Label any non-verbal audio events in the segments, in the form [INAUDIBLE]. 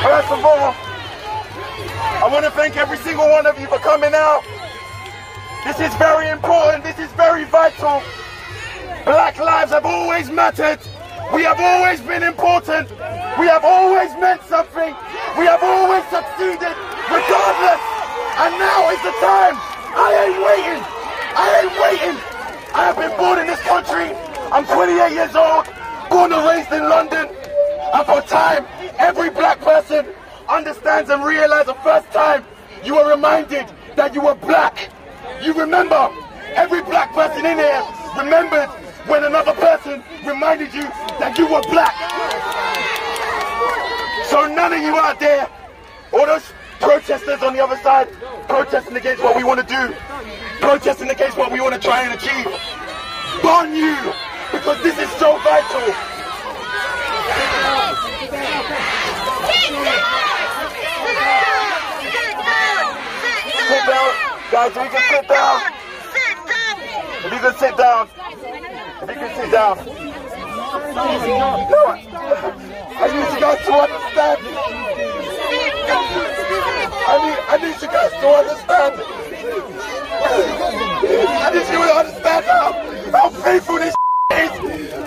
First of all, I want to thank every single one of you for coming out. This is very important. This is very vital. Black lives have always mattered. We have always been important. We have always meant something. We have always succeeded, regardless. And now is the time. I ain't waiting. I ain't waiting. I have been born in this country. I'm 28 years old, born and raised in London. And for time, every black person understands and realizes the first time you were reminded that you were black. You remember, every black person in here remembered when another person reminded you that you were black. So none of you out there, all those protesters on the other side, protesting against what we want to do, protesting against what we want to try and achieve, burn you, because this is so vital. Sit down, guys, if you can sit down. If you can sit down. If you can sit down. No, I need you guys to understand. I need, I need you guys to understand. I need you to understand how, how painful this [LAUGHS] is.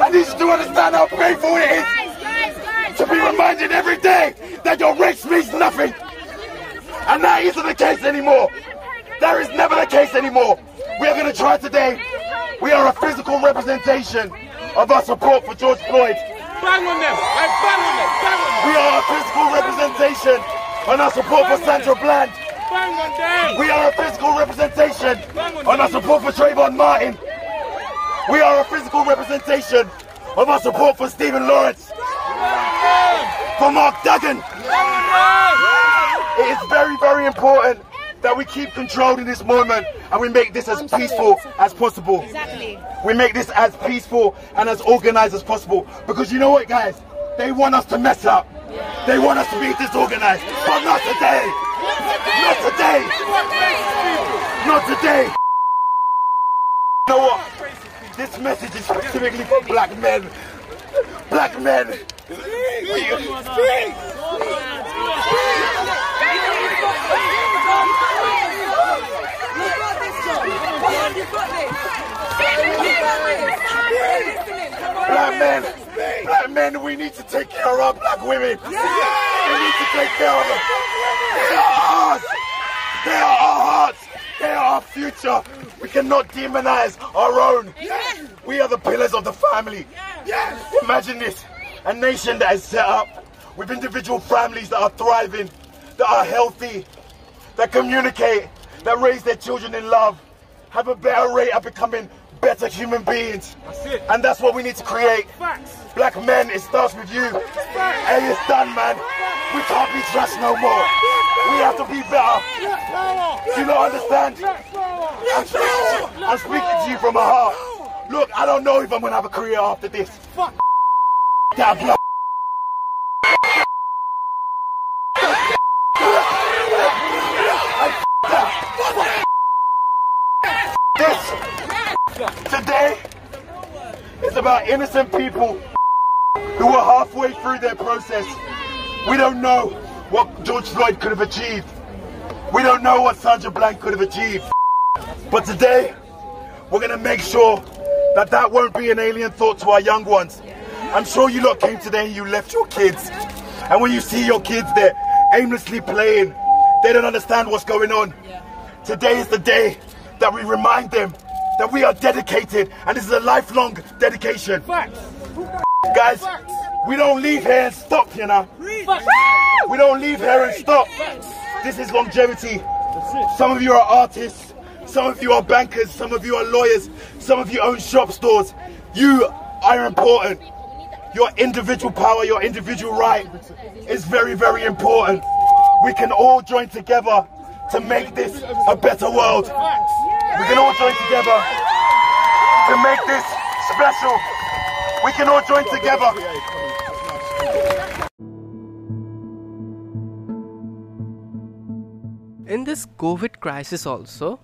I need you to understand how painful it is to be reminded every day that your race means nothing. And that isn't the case anymore. That is never the case anymore. We are going to try today. We are a physical representation of our support for George Floyd. Bang on them! Hey, bang on them! Bang on them! We are a physical representation on our support for Sandra Bland. Bang on them! We are a physical representation on our support for Trayvon Martin. We are a physical representation of our support for Stephen Lawrence. For Mark Duggan. It is very, very important that we keep control in this moment and we make this as peaceful as possible. Exactly. We make this as peaceful and as organized as possible. Because you know what, guys? They want us to mess up. They want us to be disorganized. But not today. Not today. Not today. You know what? This message is specifically for black men. Black men. Black men. Black men, we need to take care of our black women. We need to take care of them. They are ours. They are our hearts. They are our future. We cannot demonize our own. We are the pillars of the family. Imagine this. A nation that is set up with individual families that are thriving, that are healthy, that communicate, that raise their children in love, have a better rate of becoming better human beings. That's it. And that's what we need to create. Facts. Black men, it starts with you. Hey, it's done, man. We can't be trust no more. We have to be better. Do you not understand? I'm, speaking- I'm speaking to you from my heart. Look, I don't know if I'm gonna have a career after this. Fuck. That. This today is about innocent people who were halfway through their process. We don't know what George Floyd could have achieved. We don't know what Sandra Blank could have achieved. But today, we're going to make sure that that won't be an alien thought to our young ones. I'm sure you lot came today and you left your kids. And when you see your kids there aimlessly playing, they don't understand what's going on. Today is the day that we remind them that we are dedicated and this is a lifelong dedication. Facts. Guys, we don't leave here and stop, you know. Facts. We don't leave here and stop. This is longevity. Some of you are artists, some of you are bankers, some of you are lawyers, some of you own shop stores. You are important. Your individual power, your individual right is very, very important. We can all join together to make this a better world. We can all join together to make this special. We can all join together. In this COVID crisis, also,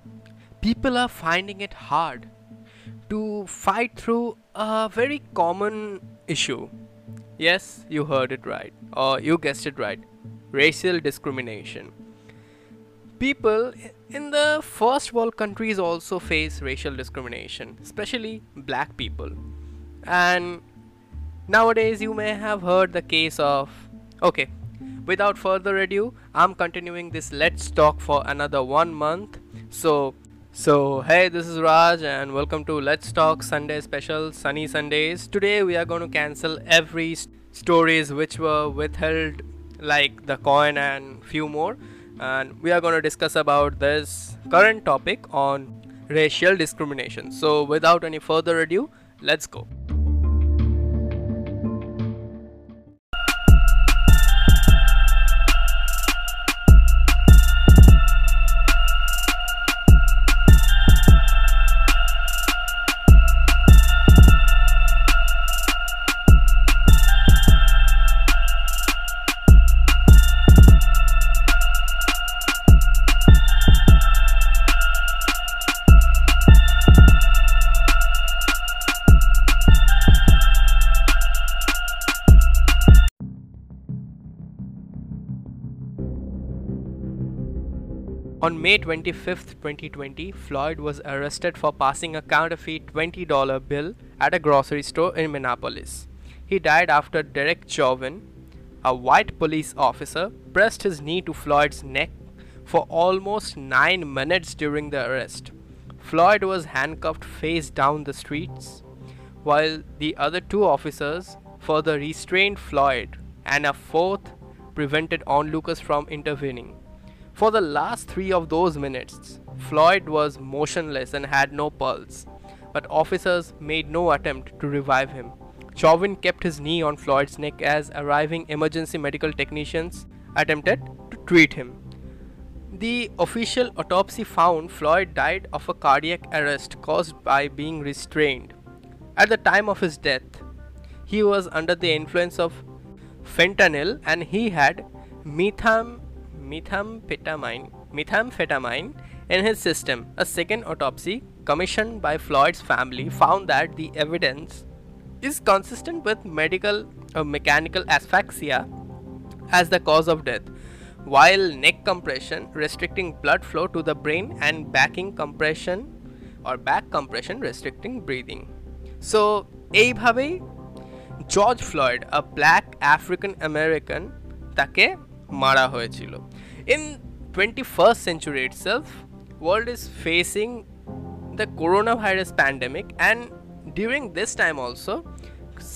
people are finding it hard to fight through a very common issue. Yes, you heard it right, or you guessed it right racial discrimination. People in the first world countries also face racial discrimination, especially black people. And nowadays, you may have heard the case of. Okay, without further ado, I'm continuing this Let's Talk for another one month. So, so hey, this is Raj, and welcome to Let's Talk Sunday Special Sunny Sundays. Today, we are going to cancel every st- stories which were withheld, like the coin and few more and we are going to discuss about this current topic on racial discrimination. So, without any further ado, let's go. On May 25, 2020, Floyd was arrested for passing a counterfeit $20 bill at a grocery store in Minneapolis. He died after Derek Chauvin, a white police officer, pressed his knee to Floyd's neck for almost 9 minutes during the arrest. Floyd was handcuffed face down the streets, while the other two officers further restrained Floyd, and a fourth prevented onlookers from intervening. For the last three of those minutes, Floyd was motionless and had no pulse, but officers made no attempt to revive him. Chauvin kept his knee on Floyd's neck as arriving emergency medical technicians attempted to treat him. The official autopsy found Floyd died of a cardiac arrest caused by being restrained. At the time of his death, he was under the influence of fentanyl and he had metham methamphetamine, methamphetamine in his system. A second autopsy commissioned by Floyd's family found that the evidence is consistent with medical uh, mechanical asphyxia as the cause of death, while neck compression restricting blood flow to the brain and backing compression or back compression restricting breathing. So এইভাবেই George Floyd a black African American তাকে মারা হয়েছিল। In 21st century itself, world is facing the coronavirus pandemic and during this time also,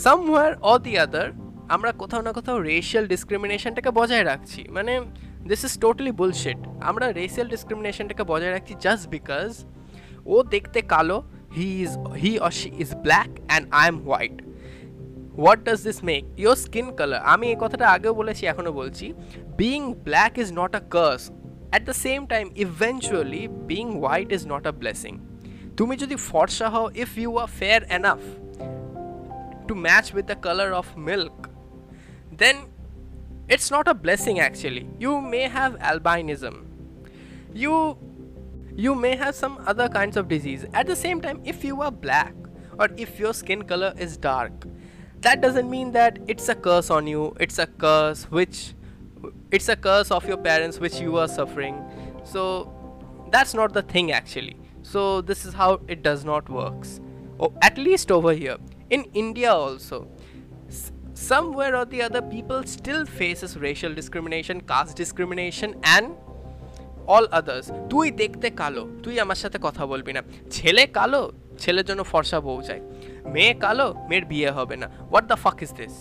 somewhere or the other, আমরা কোথাও না কোথাও racial ডিসক্রিমিনেশনটাকে বজায় রাখছি। মানে দিস ইজ টোটালি বুলশেট আমরা রেশিয়াল ডিসক্রিমিনেশনটাকে বজায় রাখছি জাস্ট বিকজ ও দেখতে কালো he is he or she is black and I am white what does this make your skin colour আমি এই কথাটা আগেও বলেছি এখনও বলছি being black is not a curse at the same time eventually being white is not a blessing তুমি যদি ফর্সা হও if you are fair enough to match with the colour of milk then it's not a blessing actually you may have albinism you you may have some other kinds of disease at the same time if you are black or if your skin color is dark that doesn't mean that it's a curse on you it's a curse which it's a curse of your parents which you are suffering so that's not the thing actually so this is how it does not works oh, at least over here in india also s- somewhere or the other people still faces racial discrimination caste discrimination and all others তুই দেখতে কালো তুই আমার সাথে কথা বলবি না ছেলে কালো ছেলের জন্য ফর্সা বউ চাই মেয়ে কালো, মেয়ের বিয়ে হবে না। What the fuck is this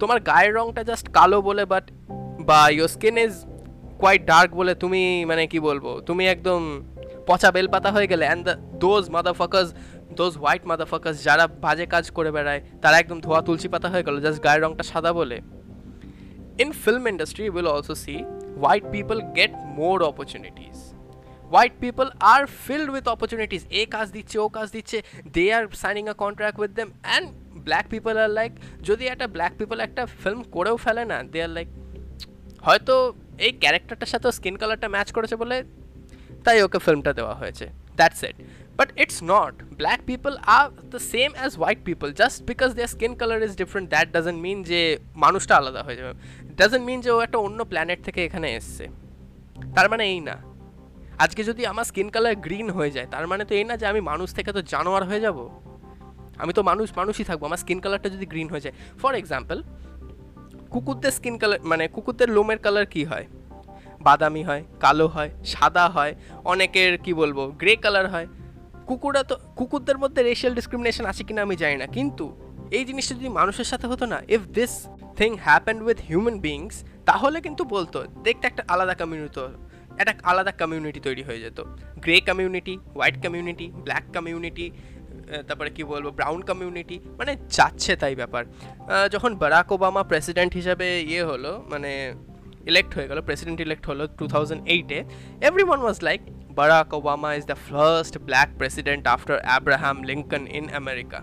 তোমার গায়ের রংটা জাস্ট কালো বলে বাট বা your skin is quite dark বলে তুমি মানে কি বলব, তুমি একদম পচা বেলপাতা হয়ে গেলে। And the those mother fuckers those white mother fuckers যারা বাজে কাজ করে বেড়ায়, তারা একদম ধোয়া তুলসী পাতা হয়ে গেল জাস্ট গায়ের রংটা সাদা বলে। In film industry we'll also see white people get more opportunities white people are filled with opportunities এ কাজ দিচ্ছে ও কাজ দিচ্ছে they are signing a contract with them and black people are like যদি একটা ব্ল্যাক পিপল একটা film করেও ফেলে না দে আর লাইক হয়তো এই ক্যারেক্টারটার সাথে স্কিন কালারটা ম্যাচ করেছে বলে তাই ওকে ফিল্মটা দেওয়া হয়েছে। That's it but it's not black people are the same as white people just because their skin colour is different that doesn't mean যে মানুষটা আলাদা হয়ে যাবে। ডাজেন্ট মিন যে ও একটা অন্য প্ল্যানেট থেকে এখানে এসছে। তার মানে এই না। আজকে যদি আমার স্কিন কালার গ্রিন হয়ে যায়, তার মানে তো এই না যে আমি মানুষ থেকে তো জানোয়ার হয়ে যাব? আমি তো মানুষ, মানুষই থাকব, আমার স্কিন কালারটা যদি গ্রিন হয়ে যায়। ফর এক্সাম্পল কুকুরদের স্কিন কালার মানে কুকুরদের লোমের কালার কি হয়? বাদামি হয়, কালো হয়, সাদা হয়, অনেকের কি বলব গ্রে কালার হয়। কুকুররা তো, কুকুরদের মধ্যে রেশিয়াল ডিসক্রিমিনেশন আছে কিনা আমি জানি না, কিন্তু এই জিনিসটা যদি মানুষের সাথে হতো না if this thing happened with human beings তাহলে কিন্তু বলতো, দেখতে একটা আলাদা কমিউনিটি একটা আলাদা কমিউনিটি তৈরি হয়ে যেত। Grey community white community black community তারপরে কি বলব ব্রাউন কমিউনিটি মানে যাচ্ছে তাই ব্যাপার। যখন বারাক ওবামা প্রেসিডেন্ট হিসাবে ইয়ে হলো মানে ইলেক্ট হয়ে গেল প্রেসিডেন্ট ইলেক্ট হলো টু থাউজেন্ড এইটে every one was like Barack Obama is the first black president after Abraham Lincoln in America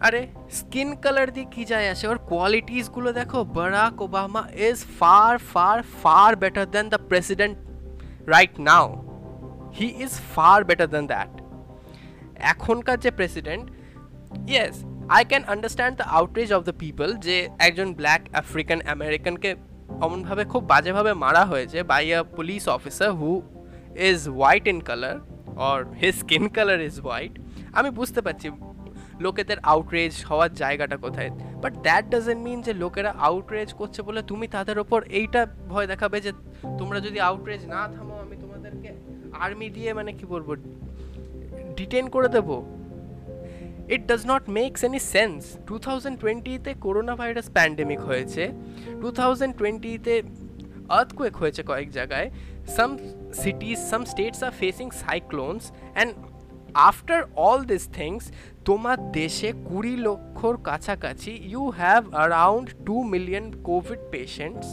আরে স্কিন কালার দিয়ে কি যায় আসে? ওর কোয়ালিটিসগুলো দেখো Barack Obama is far far far better than the president right now he is far better than that এখনকার যে president yes I can understand the outreach of the people যে একজন ব্ল্যাক আফ্রিকান আমেরিকানকে অমনভাবে খুব বাজেভাবে মারা হয়েছে by a police officer who is white in colour or his skin colour is white আমি বুঝতে পারছি লোকেদের আউটরেজ হওয়ার জায়গাটা কোথায়? বাট দ্যাট ডাজেন্ট মিন যে লোকেরা আউটরেজ করছে বলে তুমি তাদের ওপর এইটা ভয় দেখাবে যে তোমরা যদি আউটরেজ না থামো আমি তোমাদেরকে আর্মি দিয়ে মানে কি বলব ডিটেন করে দেবো। It does not makes any sense two thousand টোয়েন্টিতে করোনা ভাইরাস প্যান্ডেমিক হয়েছে। টু থাউজেন্ড টোয়েন্টিতে আর্থকুয়েক হয়েছে কয়েক জায়গায়। Some cities some states are facing cyclones and after all this things তোমার দেশে কুড়ি লক্ষর কাছাকাছি you have around two million covid patients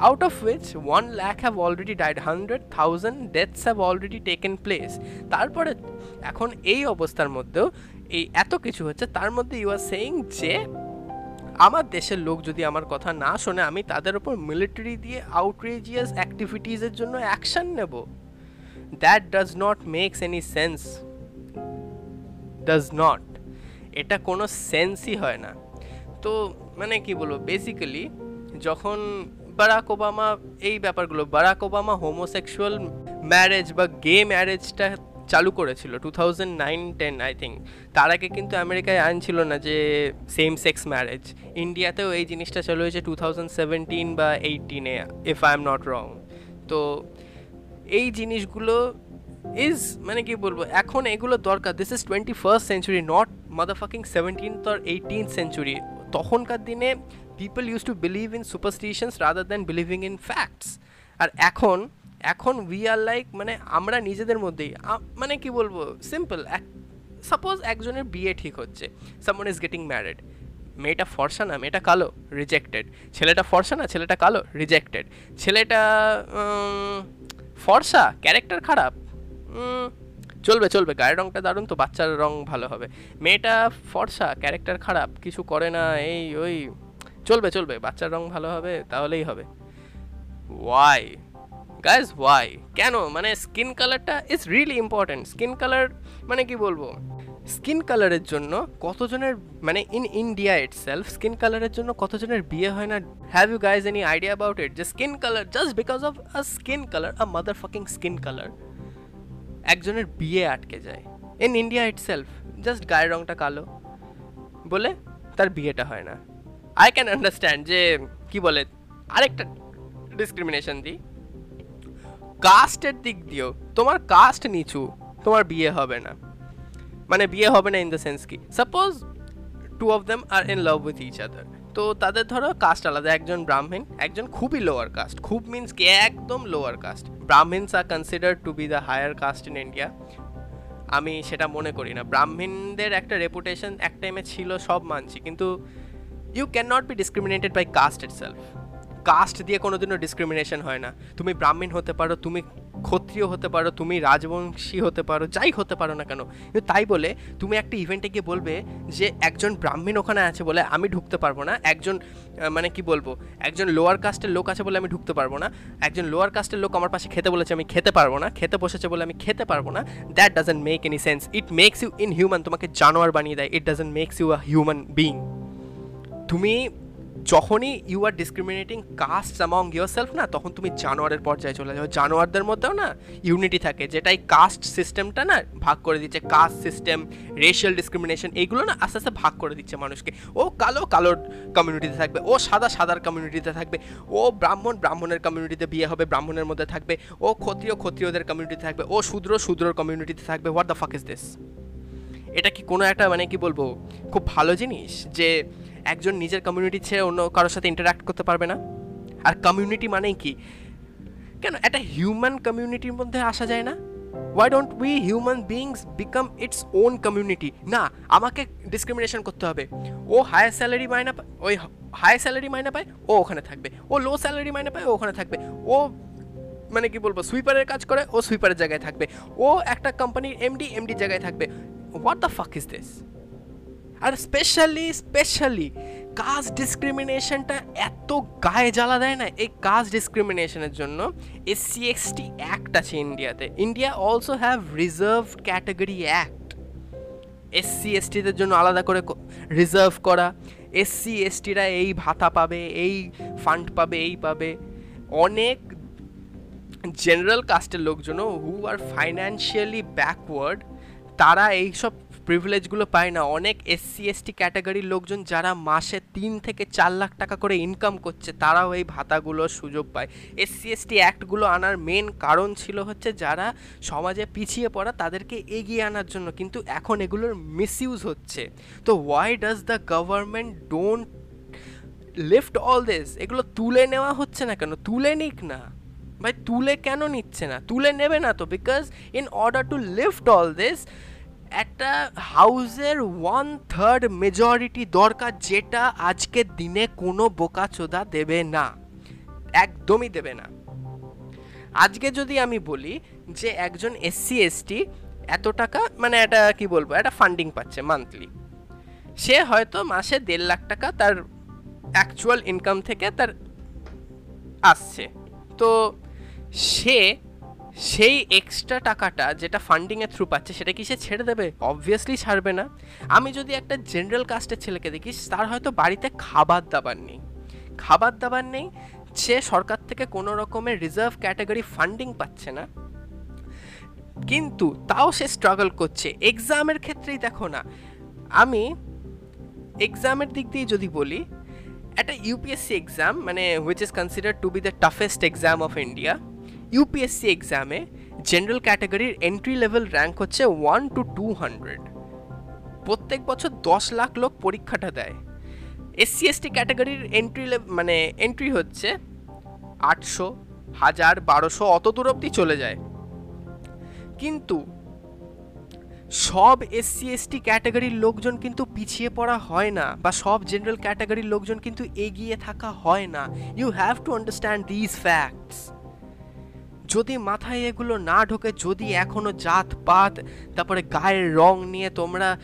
out of which 1 lakh have already died 100,000 deaths have already taken place. তারপরে এখন এই অবস্থার মধ্যেও এই এত কিছু হচ্ছে তার মধ্যে ইউ আর সেইং যে আমার দেশের লোক যদি আমার কথা না শোনে আমি তাদের উপর মিলিটারি দিয়ে আউটরেজিয়াস অ্যাক্টিভিটিসের জন্য অ্যাকশন নেব। That does not makes any sense does not এটা কোনো সেন্সই হয় না। তো মানে কি বলব বেসিক্যালি যখন বারাক ওবামা এই ব্যাপারগুলো বারাক ওবামা হোমোসেক্সুয়াল ম্যারেজ বা গে ম্যারেজটা চালু করেছিল two thousand nine ten I think তার আগে কিন্তু আমেরিকায় আইন ছিল না যে সেম সেক্স ম্যারেজ ইন্ডিয়াতেও এই জিনিসটা চালু হয়েছে টু থাউজেন্ড সেভেন্টিন বা এইটিনে if I am not wrong তো এই জিনিসগুলো ইজ মানে কি বলব, এখন এগুলো দরকার। This is twenty first century not mother fucking seventeenth or eighteenth century তখনকার দিনে people use to believe in superstitions rather than believing in facts আর এখন এখন উই আর লাইক মানে আমরা নিজেদের মধ্যেই মানে কি বলব সিম্পল এক সাপোজ একজনের বিয়ে ঠিক হচ্ছে সামন ইজ গেটিং ম্যারিড মেয়েটা ফর্সা না, মেয়েটা কালো রিজেক্টেড ছেলেটা ফর্সা না, ছেলেটা কালো রিজেক্টেড ছেলেটা ফর্সা ক্যারেক্টার খারাপ। চলবে চলবে। গায়ের রংটা দারুণ তো, বাচ্চার রং ভালো হবে। মেয়েটা ফর্সা, ক্যারেক্টার খারাপ, কিছু করে না, এই ওই। চলবে চলবে, বাচ্চার রং ভালো হবে, তাহলেই হবে। ওয়াই গাইজ ওয়াই কেন? মানে স্কিন কালারটা is really important skin colour মানে কি বলব? স্কিন কালারের জন্য কতজনের মানে in India it self skin কালারের জন্য কতজনের বিয়ে হয় না? Have you guys any idea about it যে skin colour just because of a skin colour a mother fucking skin colour একজনের বিয়ে আটকে যায়। In India it self just গায়ের রংটা কালো বলে তার বিয়েটা হয় না। আই ক্যান আন্ডারস্ট্যান্ড যে, কি বলে, আরেকটা ডিসক্রিমিনেশন দিই। কাস্টের দিক দিয়েও, তোমার কাস্ট নিচু, তোমার বিয়ে হবে না। মানে বিয়ে হবে না ইন দ্য সেন্স কি suppose two of them are in love with each other তো তাদের ধরো কাস্ট আলাদা, একজন ব্রাহ্মণ, একজন খুবই লোয়ার কাস্ট খুব মিন্স কি, একদম lower caste Brahmins are consider to be the higher caste in India আমি সেটা মনে করি না। ব্রাহ্মণদের একটা রেপুটেশন এক টাইমে ছিল, সব মানছি। কিন্তু you can not be discriminated by caste itself caste দিয়ে কোনোদিনও ডিসক্রিমিনেশন হয় না। তুমি ব্রাহ্মণ হতে পারো, তুমি ক্ষত্রিয় হতে পারো, তুমি রাজবংশী হতে পারো, যাই হতে পারো না কেন, কিন্তু তাই বলে তুমি একটা ইভেন্টে গিয়ে বলবে যে একজন ব্রাহ্মণ ওখানে আছে বলে আমি ঢুকতে পারব না, একজন মানে কি বলব, একজন লোয়ার কাস্টের লোক আছে বলে আমি ঢুকতে পারব না, একজন লোয়ার কাস্টের লোক আমার পাশে খেতে বলেছে আমি খেতে পারব না, খেতে বসেছে বলে আমি খেতে পারব না that doesn't make any sense it makes you inhuman তোমাকে জানোয়ার বানিয়ে দেয় it doesn't makes you a human being তুমি যখনই you are discriminating caste among yourself না, তখন তুমি জানোয়ারের পর্যায়ে চলে যাও। জানোয়ারদের মধ্যেও না ইউনিটি থাকে, যেটাই কাস্ট সিস্টেমটা না ভাগ করে দিচ্ছে কাস্ট সিস্টেম রেশিয়াল ডিসক্রিমিনেশন এইগুলো না আস্তে আস্তে ভাগ করে দিচ্ছে মানুষকে। ও কালো কালোর কমিউনিটিতে থাকবে, ও সাদা সাদার কমিউনিটিতে থাকবে, ও ব্রাহ্মণ ব্রাহ্মণের কমিউনিটিতে বিয়ে হবে, ব্রাহ্মণের মধ্যে থাকবে, ও ক্ষত্রিয় ক্ষত্রিয়দের কমিউনিটিতে থাকবে, ও শূদ্র শূদ্রর কমিউনিটিতে থাকবে। What the fuck is this এটা কি কোনো একটা মানে কি বলব, খুব ভালো জিনিস যে একজন নিজের কমিউনিটি ছেড়ে অন্য কারোর সাথে ইন্টারাক্ট করতে পারবে না? আর কমিউনিটি মানেই কি? কেন একটা হিউম্যান কমিউনিটির মধ্যে আসা যায় না? Why don't we human beings become its own community না, আমাকে ডিসক্রিমিনেশন করতে হবে। ও হায়ার স্যালারি মাইনা ওই হায়ার স্যালারি মাইনা পায়, ও ওখানে থাকবে। ও লো স্যালারি মাইনা পায়, ও ওখানে থাকবে। ও মানে কি বলব সুইপারের কাজ করে, ও সুইপারের জায়গায় থাকবে। ও একটা কোম্পানির এমডি এমডি জায়গায় থাকবে। What the fuck is this R specially specially caste ডিসক্রিমিনেশনটা এত গায়ে জ্বালা দেয় না। এই কাস্ট ডিসক্রিমিনেশনের জন্য এসসি এসটি অ্যাক্ট আছে ইন্ডিয়াতে India also have reserve category act SC এসটিদের জন্য আলাদা করে রিজার্ভ করা। এসসি এসটিরা এই ভাতা পাবে, এই ফান্ড পাবে, এই পাবে। অনেক জেনারেল কাস্টের লোকজনও হু আর ফাইন্যান্সিয়ালি ব্যাকওয়ার্ড তারা এইসব প্রিভিলেজগুলো পায় না। অনেক এসসি এসটি ক্যাটাগরির লোকজন যারা মাসে তিন থেকে চার লাখ টাকা করে ইনকাম করছে, তারাও এই ভাতাগুলোর সুযোগ পায়। এসসি এসটি অ্যাক্টগুলো আনার মেন কারণ ছিল হচ্ছে যারা সমাজে পিছিয়ে পড়া, তাদেরকে এগিয়ে আনার জন্য। কিন্তু এখন এগুলোর মিসইউজ হচ্ছে। তো why does the government don't lift all this এগুলো তুলে নেওয়া হচ্ছে না কেন? তুলে নিক না। ভাই, তুলে কেন নিচ্ছে না? তুলে নেবে না তো? Because in order to lift all this একটা হাউজের ওয়ান থার্ড মেজরিটি দরকার যেটা আজকের দিনে কোনো বোকাচোদা দেবে না। একদমই দেবে না। আজকে যদি আমি বলি যে একজন এসসি এসটি এত টাকা মানে এটা কি বলব, একটা ফান্ডিং পাচ্ছে মান্থলি সে হয়তো মাসে দেড় লাখ টাকা তার অ্যাকচুয়াল ইনকাম থেকে তার আসছে। তো সে সেই এক্সট্রা টাকাটা যেটা ফান্ডিংয়ের থ্রু পাচ্ছে, সেটা কি সে ছেড়ে দেবে? অবভিয়াসলি ছাড়বে না। আমি যদি একটা জেনারেল কাস্টের ছেলেকে দেখি, তার হয়তো বাড়িতে খাবার দাবার নেই। খাবার দাবার নেই, সে সরকার থেকে কোনো রকমের রিজার্ভ ক্যাটাগরি ফান্ডিং পাচ্ছে না। কিন্তু তাও সে স্ট্রাগল করছে। এক্সামের ক্ষেত্রেই দেখো না। আমি এক্সামের দিক দিয়ে যদি বলি, একটা ইউপিএসসি এক্সাম মানে which is consider to be the toughest exam of India UPSC এক্সামে জেনারেল ক্যাটাগরির এন্ট্রি লেভেল র্যাঙ্ক হচ্ছে ওয়ান টু টু হান্ড্রেড প্রত্যেক বছর দশ লাখ লোক পরীক্ষাটা দেয়। এসসি এসটি ক্যাটাগরির এন্ট্রি মানে এন্ট্রি হচ্ছে আটশো, হাজার, বারোশো, অত দূর অব্দি চলে যায়। কিন্তু সব এসসি এসটি ক্যাটাগরির লোকজন কিন্তু পিছিয়ে পড়া হয় না বা সব জেনারেল ক্যাটাগরির লোকজন কিন্তু এগিয়ে থাকা হয় না। You have to understand this facts যদি মাথায় এগুলো না ঢোকে, যদি এখনও জাত, পাত, তারপরে গায়ের রং নিয়ে তোমরা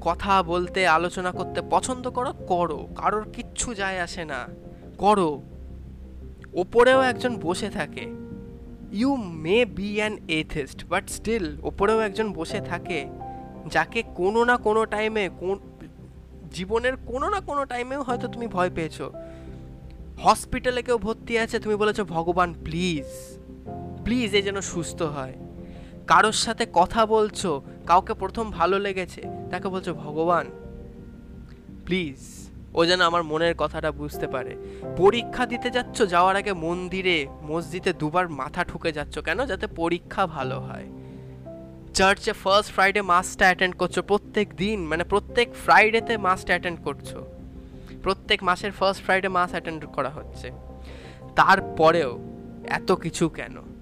কথা বলতে, আলোচনা করতে পছন্দ করো করো। কারোর কিচ্ছু যায় আসে না। করো। ওপরেও একজন বসে থাকে। You may be an atheist but still ওপরেও একজন বসে থাকে, যাকে কোনো না কোনো টাইমে কোন, জীবনের কোনো না কোনো টাইমেও হয়তো তুমি ভয় পেয়েছ। হসপিটালে কেউ ভর্তি আছে, তুমি বলেছ, ভগবান প্লিজ প্লিজ এ যেন সুস্থ হয়। কারোর সাথে কথা বলছো, কাউকে প্রথম ভালো লেগেছে, তাকে বলছো, ভগবান প্লিজ ও যেন আমার মনের কথাটা বুঝতে পারে। পরীক্ষা দিতে যাচ্ছ, যাওয়ার আগে মন্দিরে, মসজিদে দুবার মাথা ঠুকে যাচ্ছ কেন? যাতে পরীক্ষা ভালো হয়। চার্চে ফার্স্ট ফ্রাইডে মাসটা অ্যাটেন্ড করছ, প্রত্যেক দিন মানে প্রত্যেক ফ্রাইডেতে মাসটা অ্যাটেন্ড করছ। প্রত্যেক মাসের ফার্স্ট ফ্রাইডে মাস অ্যাটেন্ড করা হচ্ছে। তারপরেও এত কিছু কেন?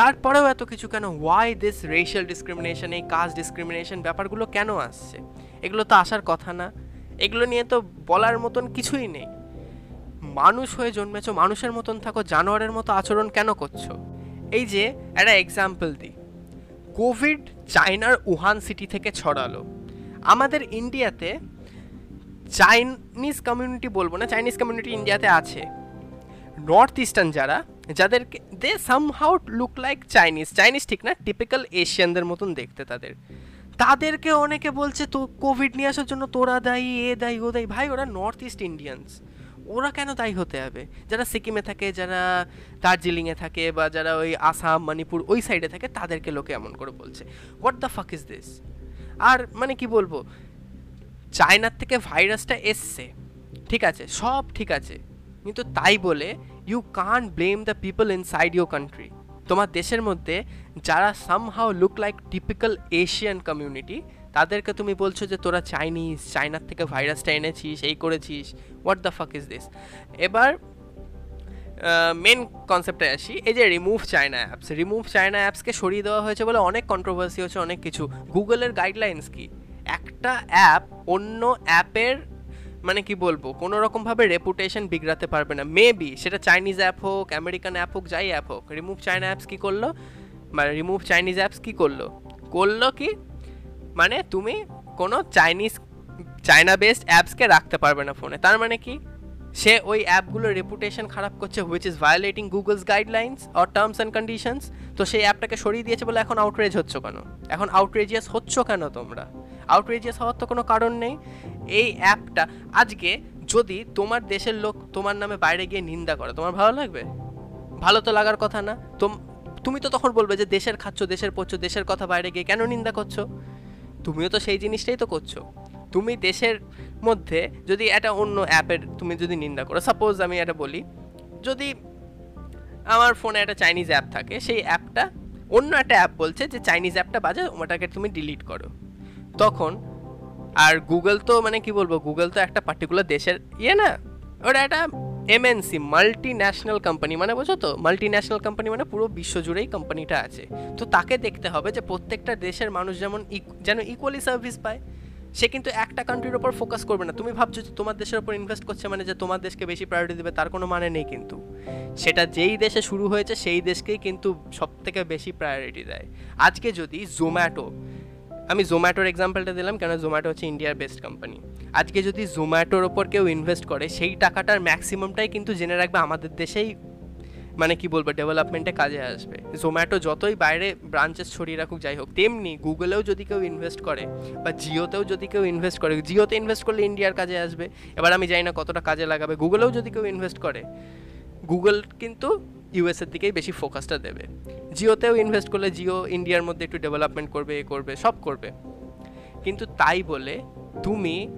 তারপরেও এত কিছু কেন? ওয়াই দিস রেশিয়াল ডিসক্রিমিনেশন এই কাস্ট ডিসক্রিমিনেশন ব্যাপারগুলো কেন আসছে? এগুলো তো আসার কথা না। এগুলো নিয়ে তো বলার মতন কিছুই নেই। মানুষ হয়ে জন্মেছো, মানুষের মতন থাকো, জানোয়ারের মতো আচরণ কেন করছ? এই যে একটা এক্সাম্পল দিই। কোভিড চায়নার উহান সিটি থেকে ছড়ালো। আমাদের ইন্ডিয়াতে চাইনিজ কমিউনিটি বলব না চাইনিজ কমিউনিটি ইন্ডিয়াতে আছে। নর্থ ইস্টার্ন যারা যাদেরকে they somehow look like Chinese Chinese ঠিক না টিপিক্যাল এশিয়ানদের মতন দেখতে তাদের। তাদেরকে অনেকে বলছে, তো কোভিড নিয়ে আসার জন্য তোরা দায়ী, এ দায়ী, ও দায়ী। ভাই, ওরা নর্থ ইস্ট ইন্ডিয়ানস ওরা কেন দায়ী হতে হবে? যারা সিকিমে থাকে, যারা দার্জিলিংয়ে থাকে বা যারা ওই আসাম, মণিপুর, ওই সাইডে থাকে, তাদেরকে লোকে এমন করে বলছে। What the fuck is this আর মানে কি বলব? চায়নার থেকে ভাইরাসটা এসছে। ঠিক আছে, সব ঠিক আছে। কিন্তু তাই বলে you can blame the people inside your country তোমার দেশের মধ্যে যারা somehow look like typical Asian community তাদেরকে তুমি বলছো যে তোরা চাইনিজ চায়নার থেকে ভাইরাসটা এনেছিস, এই করেছিস what the fuck is this এবার মেন কনসেপ্টে আসি, এই যে remove China apps remove China অ্যাপসকে সরিয়ে দেওয়া হয়েছে বলে অনেক কন্ট্রোভার্সি হচ্ছে, অনেক কিছু। গুগলের গাইডলাইন্স কি? একটা অ্যাপ অন্য অ্যাপের মানে কি বলব কোনো রকমভাবে রেপুটেশন বিগড়াতে পারবে না। মেবি সেটা চাইনিজ অ্যাপ হোক আমেরিকান অ্যাপ হোক, যাই অ্যাপ হোক রিমুভ চায়না অ্যাপস কী করল? মানে রিমুভ চাইনিজ অ্যাপস কী করল? করল কি? মানে তুমি কোনো চাইনিজ চায়না বেসড অ্যাপসকে রাখতে পারবে না ফোনে তার মানে কি? সে ওই অ্যাপগুলোর রেপুটেশন খারাপ করছে which is violating Google's guidelines or terms and conditions তো সেই অ্যাপটাকে সরিয়ে দিয়েছে বলে এখন আউটরেজ হচ্ছ কেন? এখন আউটরেজিয়াস হচ্ছ কেন তোমরা? আউটরেজিয়াস হওয়ার তো কোনো কারণ নেই। এই অ্যাপটা আজকে যদি তোমার দেশের লোক তোমার নামে বাইরে গিয়ে নিন্দা করে, তোমার ভালো লাগবে? ভালো তো লাগার কথা না। তোম, তুমি তো তখন বলবে যে দেশের খাচ্ছ, দেশের পড়ছো দেশের কথা বাইরে গিয়ে কেন নিন্দা করছ? তুমিও তো সেই জিনিসটাই তো করছ। তুমি দেশের মধ্যে যদি একটা অন্য অ্যাপের তুমি যদি নিন্দা করো সাপোজ আমি এটা বলি, যদি আমার ফোনে একটা চাইনিজ অ্যাপ থাকে, সেই অ্যাপটা অন্য একটা অ্যাপ বলছে যে চাইনিজ অ্যাপটা বাজে, ওটাকে তুমি ডিলিট করো। তখন, আর গুগল তো মানে কি বলব গুগল তো একটা পার্টিকুলার দেশের ইয়ে না, ওটা একটা এমএনসি মাল্টি ন্যাশনাল কোম্পানি মানে বোঝো তো? মাল্টি ন্যাশনাল কোম্পানি মানে পুরো বিশ্ব জুড়েই কোম্পানিটা আছে। তো তাকে দেখতে হবে যে প্রত্যেকটা দেশের মানুষ যেমন যেন ইকুয়ালি সার্ভিস পায়, সে কিন্তু একটা কান্ট্রির ওপর ফোকাস করবে না। তুমি ভাবছ যে তোমার দেশের ওপর ইনভেস্ট করছে মানে যে তোমার দেশকে বেশি প্রায়োরিটি দেবে, তার কোনো মানে নেই কিন্তু। সেটা যেই দেশে শুরু হয়েছে, সেই দেশকেই কিন্তু সব থেকে বেশি প্রায়োরিটি দেয়। আজকে যদি জোম্যাটো আমি জোম্যাটোর এক্সাম্পলটা দিলাম কেন জোম্যাটো হচ্ছে ইন্ডিয়ার বেস্ট কোম্পানি আজকে যদি জোম্যাটোর ওপর কেউ ইনভেস্ট করে, সেই টাকাটার ম্যাক্সিমামটাই কিন্তু জেনে রাখবে আমাদের দেশেই মানে কি বলব ডেভেলপমেন্টে কাজে আসবে। জোম্যাটো যতই বাইরে ব্রাঞ্চেস ছড়িয়ে রাখুক, যাই হোক, তেমনি গুগলেও যদি কেউ ইনভেস্ট করে, বা জিওতেও যদি কেউ ইনভেস্ট করে জিওতে ইনভেস্ট করলে ইন্ডিয়ার কাজে আসবে। এবার আমি জানি না কতটা কাজে লাগাবে। গুগলেও যদি কেউ ইনভেস্ট করে গুগল কিন্তু ইউএসের দিকেই বেশি ফোকাসটা দেবে। জিওতেও ইনভেস্ট করলে জিও ইন্ডিয়ার মধ্যে একটু ডেভেলপমেন্ট করবে, এ করবে, সব করবে। কিন্তু তাই বলে তুমি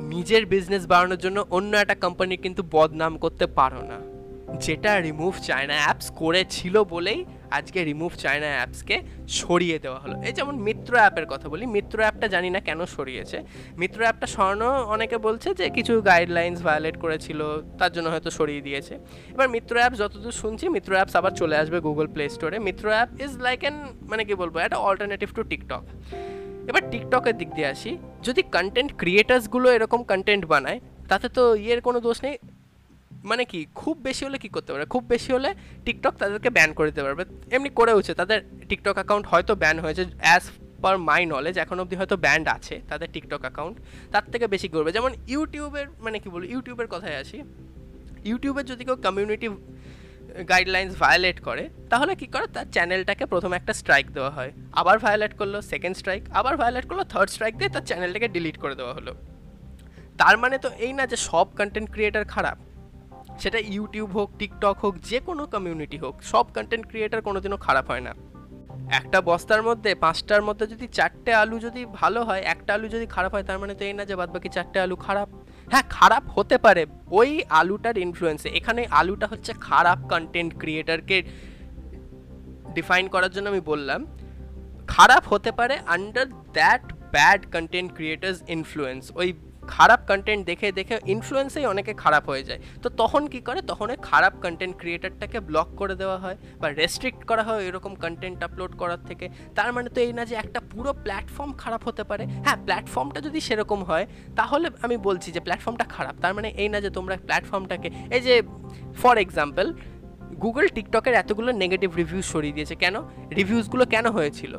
নিজের বিজনেস বাড়ানোর জন্য অন্য একটা কোম্পানির কিন্তু বদনাম করতে পারো না। যেটা রিমুভ চায়না অ্যাপস করেছিল বলেই আজকে রিমুভ চায়না অ্যাপসকে সরিয়ে দেওয়া হলো। এই যেমন মিত্র অ্যাপের কথা বলি, মিত্র অ্যাপটা জানি না কেন সরিয়েছে। মিত্র অ্যাপটা সরানো অনেকে বলছে যে কিছু গাইডলাইন্স ভায়োলেট করেছিল, তার জন্য হয়তো সরিয়ে দিয়েছে। এবার মিত্র অ্যাপ যতদূর শুনছি, মিত্র অ্যাপস আবার চলে আসবে গুগল প্লে স্টোরে Mitron app is like an মানে কি বলব, একটা অল্টারনেটিভ টু টিকটক এবার টিকটকের দিক দিয়ে আসি। যদি কন্টেন্ট ক্রিয়েটার্সগুলো এরকম কন্টেন্ট বানায়, তাতে তো ইয়ের কোনো দোষ নেই। মানে কি, খুব বেশি হলে কি করতে পারে? খুব বেশি হলে টিকটক তাদেরকে ব্যান করে দিতে পারবে। এমনি করেওছে তাদের টিকটক অ্যাকাউন্ট হয়তো ব্যান হয়েছে। অ্যাজ পার মাই নলেজ এখন অবধি হয়তো ব্যান্ড আছে তাদের টিকটক অ্যাকাউন্ট তার থেকে বেশি করবে। যেমন ইউটিউবের মানে কি বলব, ইউটিউবের কথায় আসি। ইউটিউবের যদি কেউ কমিউনিটি গাইডলাইন্স ভায়োলেট করে, তাহলে কি করে? তার চ্যানেলটাকে প্রথমে একটা স্ট্রাইক দেওয়া হয়। আবার ভায়োলেট করল সেকেন্ড স্ট্রাইক আবার ভায়োলেট করল থার্ড স্ট্রাইক দিয়ে তার চ্যানেলটাকে ডিলিট করে দেওয়া হলো। তার মানে তো এই না যে সব কন্টেন্ট ক্রিয়েটার খারাপ। সেটা ইউটিউব হোক টিকটক হোক, যে কোনো কমিউনিটি হোক, সব কন্টেন্ট ক্রিয়েটার কোনোদিনও খারাপ হয় না। একটা বস্তার মধ্যে, পাঁচটার মধ্যে যদি চারটে আলু যদি ভালো হয়, একটা আলু যদি খারাপ হয়, তার মানে তো এই না যে বাদ বাকি চারটে আলু খারাপ। হ্যাঁ খারাপ হতে পারে। ওই আলুটার ইনফ্লুয়েন্সে এখানে আলুটা হচ্ছে খারাপ কন্টেন্ট ক্রিয়েটারকে ডিফাইন করার জন্য আমি বললাম। খারাপ হতে পারে under that bad content creators influence ওই খারাপ কন্টেন্ট দেখে দেখে ইনফ্লুয়েন্সেই অনেকে খারাপ হয়ে যায়। তো তখন কি করে? তখন ওই খারাপ কন্টেন্ট ক্রিয়েটারটাকে ব্লক করে দেওয়া হয় বা রেস্ট্রিক্ট করা হয় এরকম কন্টেন্ট আপলোড করার থেকে। তার মানে তো এই না যে একটা পুরো প্ল্যাটফর্ম খারাপ হতে পারে। হ্যাঁ প্ল্যাটফর্মটা যদি সেরকম হয়, তাহলে আমি বলছি যে প্ল্যাটফর্মটা খারাপ। তার মানে এই না যে তোমরা প্ল্যাটফর্মটাকে এই যে ফর এক্সাম্পল গুগল টিকটকের এতগুলো নেগেটিভ রিভিউজ সরিয়ে দিয়েছে। কেন? রিভিউজগুলো কেন হয়েছিল?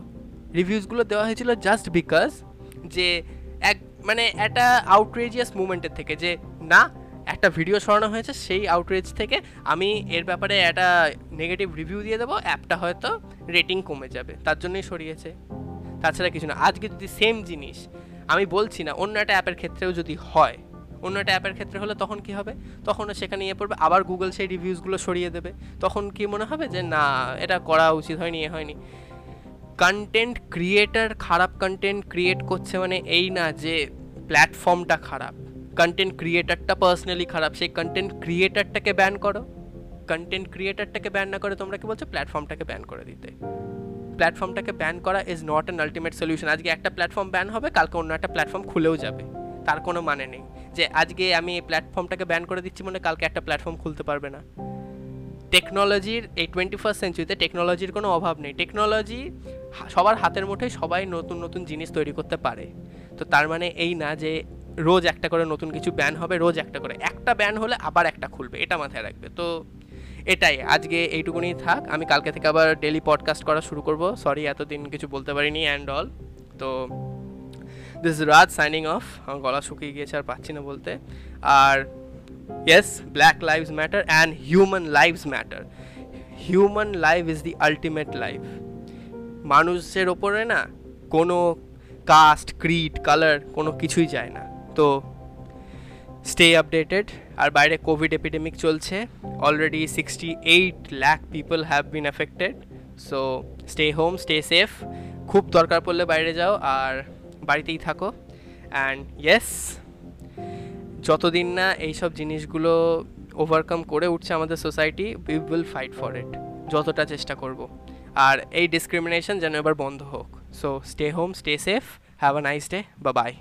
রিভিউজগুলো দেওয়া হয়েছিল জাস্ট বিকজ যে এক মানে একটা আউটরেজিয়াস মুভমেন্টের থেকে যে, না, একটা ভিডিও সরানো হয়েছে, সেই আউটরেজ থেকে আমি এর ব্যাপারে একটা নেগেটিভ রিভিউ দিয়ে দেবো, অ্যাপটা হয়তো রেটিং কমে যাবে, তার জন্যই সরিয়েছে। তাছাড়া কিছু না, আজকে যদি সেম জিনিস, আমি বলছি না, অন্য একটা অ্যাপের ক্ষেত্রেও যদি হয়, অন্য একটা অ্যাপের ক্ষেত্রে হলে তখন কি হবে? তখনও সেখানে ইয়ে পড়বে, আবার গুগল সেই রিভিউসগুলো সরিয়ে দেবে, তখন কি মনে হবে যে, না, এটা করা উচিত হয়নি, এ হয়নি। কন্টেন্ট ক্রিয়েটার খারাপ কন্টেন্ট ক্রিয়েট করছে মানে এই না যে প্ল্যাটফর্মটা খারাপ। কন্টেন্ট ক্রিয়েটারটা পার্সোনালি খারাপ, সেই কন্টেন্ট ক্রিয়েটারটাকে ব্যান করো। কন্টেন্ট ক্রিয়েটারটাকে ব্যান না করে তোমরা কি বলছো? প্ল্যাটফর্মটাকে ব্যান করে দিতে। প্ল্যাটফর্মটাকে ব্যান করা is not an ultimate solution আজকে একটা প্ল্যাটফর্ম ব্যান হবে, কালকে অন্য একটা প্ল্যাটফর্ম খুলেও যাবে। তার কোনো মানে নেই যে আজকে আমি এই প্ল্যাটফর্মটাকে ব্যান করে দিচ্ছি মানে কালকে একটা প্ল্যাটফর্ম খুলতে পারবে না। টেকনোলজির এই টোয়েন্টি ফার্স্ট সেঞ্চুরিতে টেকনোলজির কোনো অভাব নেই। টেকনোলজি সবার হাতের মুঠোয় সবাই নতুন নতুন জিনিস তৈরি করতে পারে। তো তার মানে এই না যে রোজ একটা করে নতুন কিছু ব্যান হবে, রোজ একটা করে। একটা ব্যান হলে আবার একটা খুলবে, এটা মাথায় রাখবে। তো এটাই, আজকে এইটুকুনি থাক। আমি কালকে থেকে আবার ডেলি পডকাস্ট করা শুরু করব। সরি এতদিন কিছু বলতে পারিনি অ্যান্ড অল তো দিস রাজ সাইনিং অফ গলা শুকিয়ে গিয়েছে, আর পাচ্ছি না বলতে। আর yes black lives matter and human lives matter human life is the ultimate life মানুষের ওপরে না কোনো কাস্ট ক্রিড কালার কোনো কিছুই যায় না। তো স্টে আপডেটেড আর বাইরে কোভিড এপিডেমিক চলছে। Already sixty eight lakh people have been affected so stay home stay safe খুব দরকার পড়লে বাইরে যাও আর বাড়িতেই থাকো। অ্যান্ড ইয়েস যতদিন না এইসব জিনিসগুলো ওভারকাম করে উঠছে আমাদের society we will fight for it যতটা চেষ্টা করব। আর এই ডিসক্রিমিনেশন যেন এবার বন্ধ হোক। So stay home stay safe have a nice day বা বাই